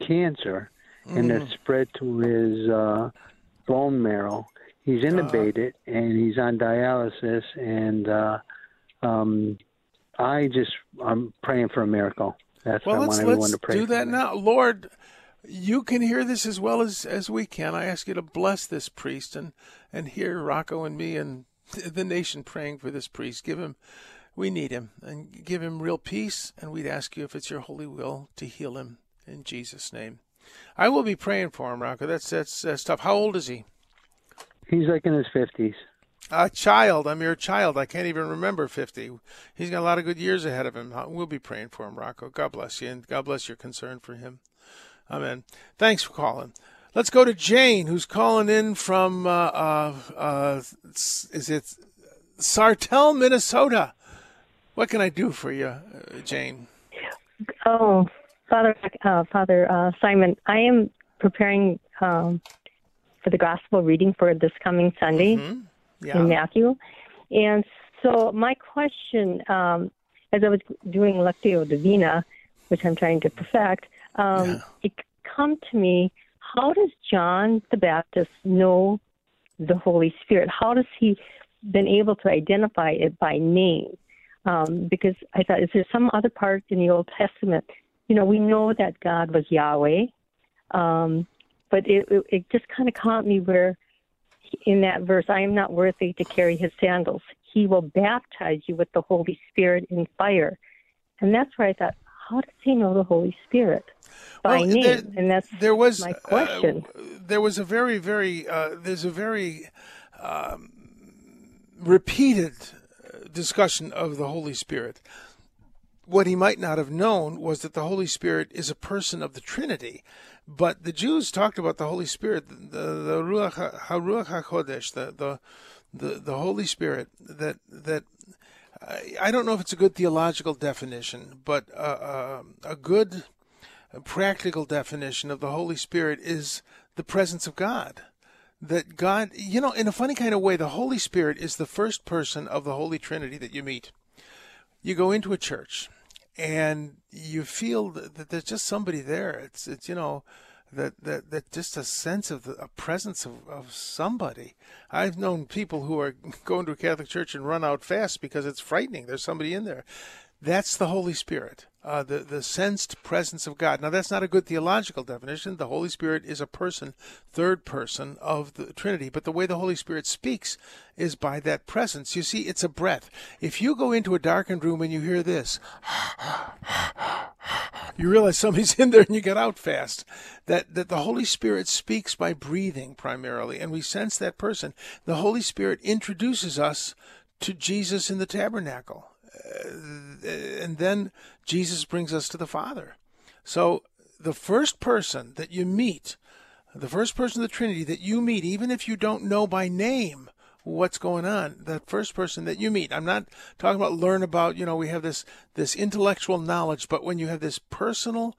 cancer, mm. and it mm. spread to his uh, bone marrow. He's intubated uh and he's on dialysis, and uh, um, I just I'm praying for a miracle. That's well, what I want everyone let's to pray do for. that now, Lord. You can hear this as well as as we can. I ask you to bless this priest and and hear Rocco and me and the nation praying for this priest. Give him, we need him, and give him real peace. And we'd ask you if it's your holy will to heal him in Jesus' name. I will be praying for him, Rocco. That's that's that's tough. How old is he? He's like in his fifties. A child. I'm your child. I can't even remember 50. He's got a lot of good years ahead of him. We'll be praying for him, Rocco. God bless you, and God bless your concern for him. Amen. Thanks for calling. Let's go to Jane, who's calling in from, uh, uh, uh, is it Sartell, Minnesota? What can I do for you, uh, Jane? Oh, Father, uh, Father uh, Simon, I am preparing um, for the gospel reading for this coming Sunday Yeah. in Matthew, and so my question, um, as I was doing Lectio Divina, which I'm trying to perfect, um, it come to me: How does John the Baptist know the Holy Spirit? How does he been able to identify it by name? Um, because I thought, is there some other part in the Old Testament? You know, we know that God was Yahweh, um, but it, it, it just kind of caught me where in that verse, I am not worthy to carry his sandals. He will baptize you with the Holy Spirit in fire. And that's where I thought, how does he know the Holy Spirit by Well, name? there- and that's there was my question. Uh, there was a very, very, uh, there's a very um, repeated uh, discussion of the Holy Spirit. What he might not have known was that the Holy Spirit is a person of the Trinity. But the Jews talked about the Holy Spirit, the, the Ruach HaKodesh, the, the, the, the Holy Spirit, that, that I- I don't know if it's a good theological definition, but uh, uh, a good uh, practical definition of the Holy Spirit is the presence of God. That God, you know, in a funny kind of way, the Holy Spirit is the first person of the Holy Trinity that you meet. You go into a church and you feel that, there's just somebody there. It's, it's you know, that, that, that just a sense of the a presence of, of somebody. I've known people who are going to a Catholic church and run out fast because it's frightening. There's somebody in there. That's the Holy Spirit, uh, the the sensed presence of God. Now, that's not a good theological definition. The Holy Spirit is a person, third person of the Trinity. But the way the Holy Spirit speaks is by that presence. You see, it's a breath. If you go into a darkened room and you hear this, you realize somebody's in there and you get out fast. That that the Holy Spirit speaks by breathing primarily, and we sense that person. The Holy Spirit introduces us to Jesus in the tabernacle, and then Jesus brings us to the Father. So the first person that you meet, the first person of the Trinity that you meet, even if you don't know by name what's going on, that first person that you meet. I'm not talking about learn about, you know, we have this this intellectual knowledge, but when you have this personal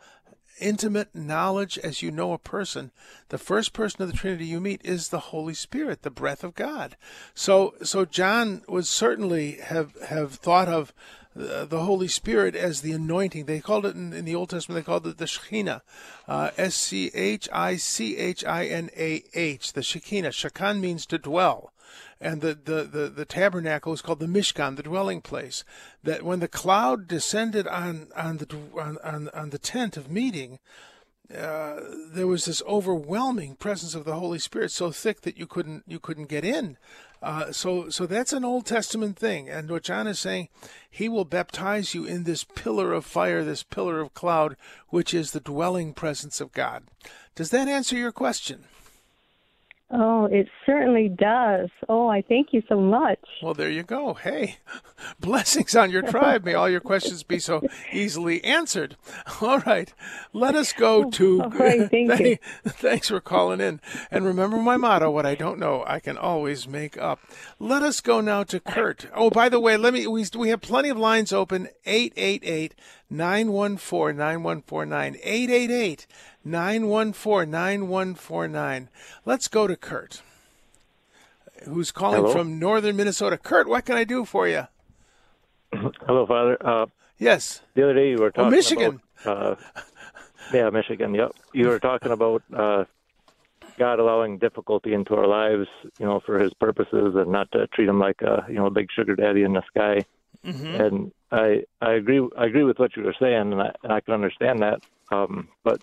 intimate knowledge as you know a person, the first person of the Trinity you meet is the Holy Spirit, the breath of God. So, so John would certainly have have thought of uh, the Holy Spirit as the anointing. They called it in, in the Old Testament. They called it the Shekhinah, uh, S C H I C H I N A H. The Shekinah. Shekan means to dwell and the, the, the, the tabernacle is called the Mishkan, the dwelling place. That when the cloud descended on on the on, on, on the tent of meeting, uh, there was this overwhelming presence of the Holy Spirit, so thick that you couldn't you couldn't get in. Uh, so so that's an Old Testament thing, and what John is saying, he will baptize you in this pillar of fire, this pillar of cloud, which is the dwelling presence of God. Does that answer your question? Oh, it certainly does. Oh, I thank you so much. Well, there you go. Hey, blessings on your tribe. May all your questions be so easily answered. All right, let us go to. all right, thank you. Thanks for calling in. And remember my motto: what I don't know, I can always make up. Let us go now to Kurt. Oh, by the way, let me. We we have plenty of lines open. 888 914 9149. 888 914 9149. Let's go to Kurt, who's calling Hello? from northern Minnesota. Kurt, what can I do for you? Hello, Father. Uh, yes. The other day you were talking Michigan. about. Uh, yeah, Michigan. Yep. You were talking about uh, God allowing difficulty into our lives, you know, for His purposes, and not to treat Him like a, you know, a big sugar daddy in the sky. Mhm. and I I agree I agree with what you were saying, and I and I can understand that. Um, but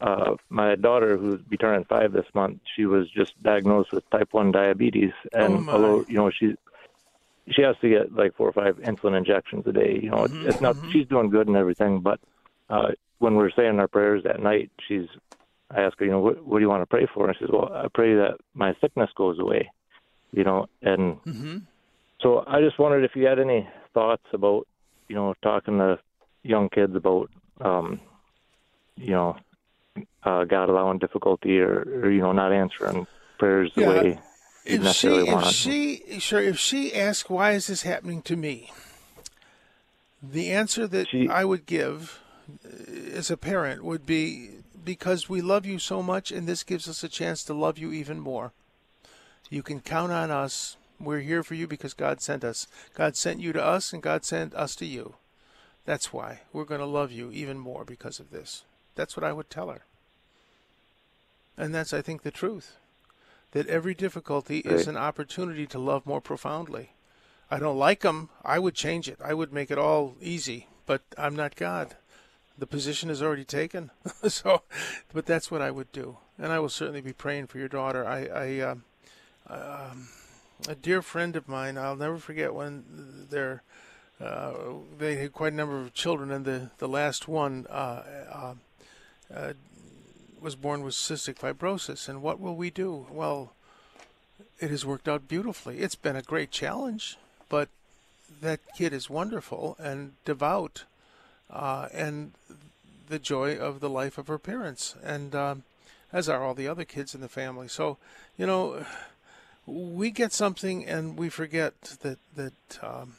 uh, my daughter, who's be turning five this month, she was just diagnosed with type one diabetes, and Oh, although you know she she has to get like four or five insulin injections a day, you know, it's, it's not she's doing good and everything, but uh, when we're saying our prayers at night, she's I ask her, you know, what, what do you want to pray for? And she says, well, I pray that my sickness goes away, you know, and Mm-hmm. so I just wondered if you had any thoughts about, you know, talking to young kids about, um, you know, uh, God allowing difficulty or, or you know not answering prayers the Yeah. way If she, necessarily if want. she, sure, if she asks, why is this happening to me? The answer that I would give uh, as a parent would be because we love you so much, and this gives us a chance to love you even more. You can count on us. We're here for you because God sent us. God sent you to us, and God sent us to you. That's why we're going to love you even more because of this. That's what I would tell her. And that's, I think, the truth. That every difficulty is an opportunity to love more profoundly. I don't like them. I would change it. I would make it all easy. But I'm not God. The position is already taken. so, but that's what I would do. And I will certainly be praying for your daughter. I, I um, um, a dear friend of mine, I'll never forget when their uh, they had quite a number of children, and the the last one uh, uh, uh, was born with cystic fibrosis. And what will we do? Well, it has worked out beautifully. It's been a great challenge, but that kid is wonderful and devout, uh, and the joy of the life of her parents, and um, as are all the other kids in the family. So, you know, we get something and we forget that that um,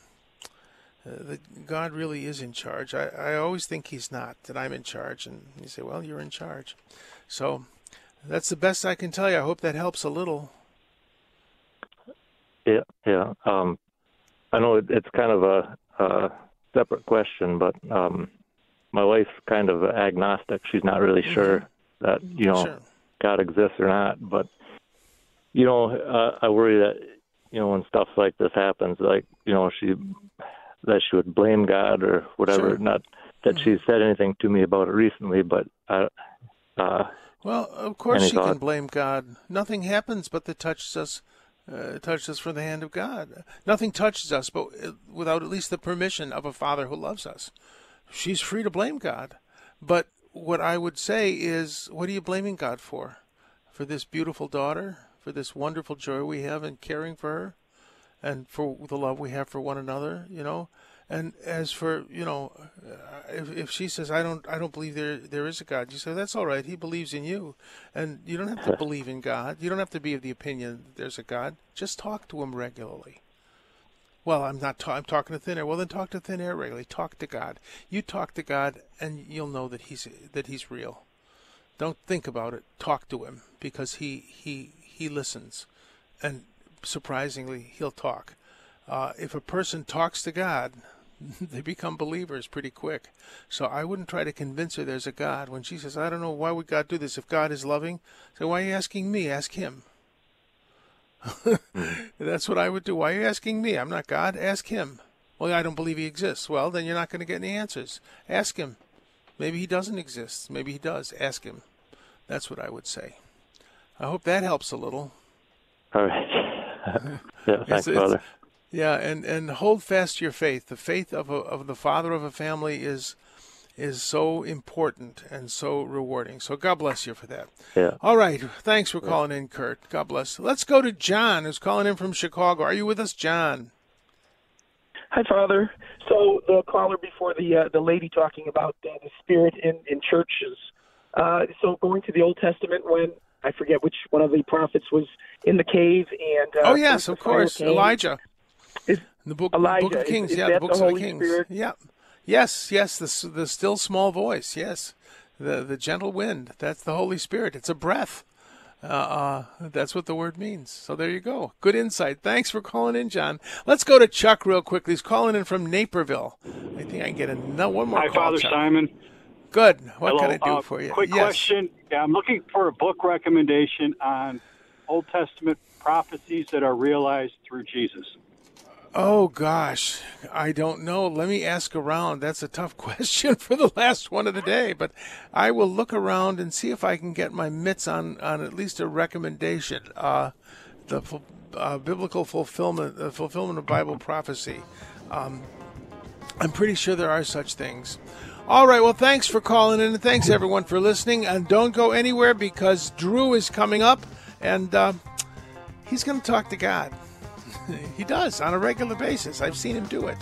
that God really is in charge. I, I always think He's not. That I'm in charge, and you say, "Well, you're in charge." So that's the best I can tell you. I hope that helps a little. Yeah, yeah. Um, I know it, it's kind of a, a separate question, but um, my wife's kind of agnostic. She's not really sure that you know Sure. God exists or not. But you know, uh, I worry that you know when stuff like this happens, like you know, she that she would blame God or whatever. Sure. Not that she said anything to me about it recently, but I. Uh, Well, of course she can blame God. Nothing happens but that touches us, uh, touches us from the hand of God. Nothing touches us, but uh, without at least the permission of a Father who loves us. She's free to blame God, but what I would say is, what are you blaming God for? For this beautiful daughter, for this wonderful joy we have in caring for her, and for the love we have for one another. You know, and as for you know, uh, if, if she says I don't I don't believe there there is a God, you say that's all right. He believes in you, and you don't have to believe in God. You don't have to be of the opinion that there's a God. Just talk to him regularly. Well, I'm not. Ta- I'm talking to thin air. Well, then talk to thin air regularly. Talk to God. You talk to God, and you'll know that he's that he's real. Don't think about it. Talk to him because he he he listens, and surprisingly, he'll talk. Uh, if a person talks to God, they become believers pretty quick. So I wouldn't try to convince her there's a God. When she says, "I don't know why would God do this if God is loving," say, "Why are you asking me? Ask Him." That's what I would do. Why are you asking me? I'm not God. Ask Him. Well, I don't believe He exists. Well, then you're not going to get any answers. Ask Him. Maybe He doesn't exist. Maybe He does. Ask Him. That's what I would say. I hope that helps a little. all right. yeah, thanks, It's- it's- Yeah, and, and hold fast to your faith. The faith of a, of the father of a family is is so important and so rewarding. So God bless you for that. Yeah. All right. Thanks for calling in, Kurt. God bless. Let's go to John, who's calling in from Chicago. Are you with us, John? Hi, Father. So the caller before the uh, the lady talking about uh, the spirit in in churches. Uh, so going to the Old Testament when I forget which one of the prophets was in the cave and uh, oh yes, of course, came. Elijah. Is the book, Elijah, book of Kings. is yeah, that the the of the Kings. Spirit? Yeah. Yes, yes, the the still small voice. Yes, the the gentle wind. That's the Holy Spirit. It's a breath. Uh, uh, that's what the word means. So there you go. Good insight. Thanks for calling in, John. Let's go to Chuck real quickly. He's calling in from Naperville. I think I can get another one more Hi, call. Father Chuck. Simon. Good. What Hello. can I do Uh, for you? Quick yes. question. Yeah, I'm looking for a book recommendation on Old Testament prophecies that are realized through Jesus. Oh gosh, I don't know. Let me ask around. That's a tough question for the last one of the day, but I will look around and see if I can get my mitts on on at least a recommendation. Uh, the uh, biblical fulfillment, the fulfillment of Bible prophecy. Um, I'm pretty sure there are such things. All right. Well, thanks for calling in, and thanks everyone for listening. And don't go anywhere because Drew is coming up, and uh, he's going to talk to God. he does on a regular basis. I've seen him do it.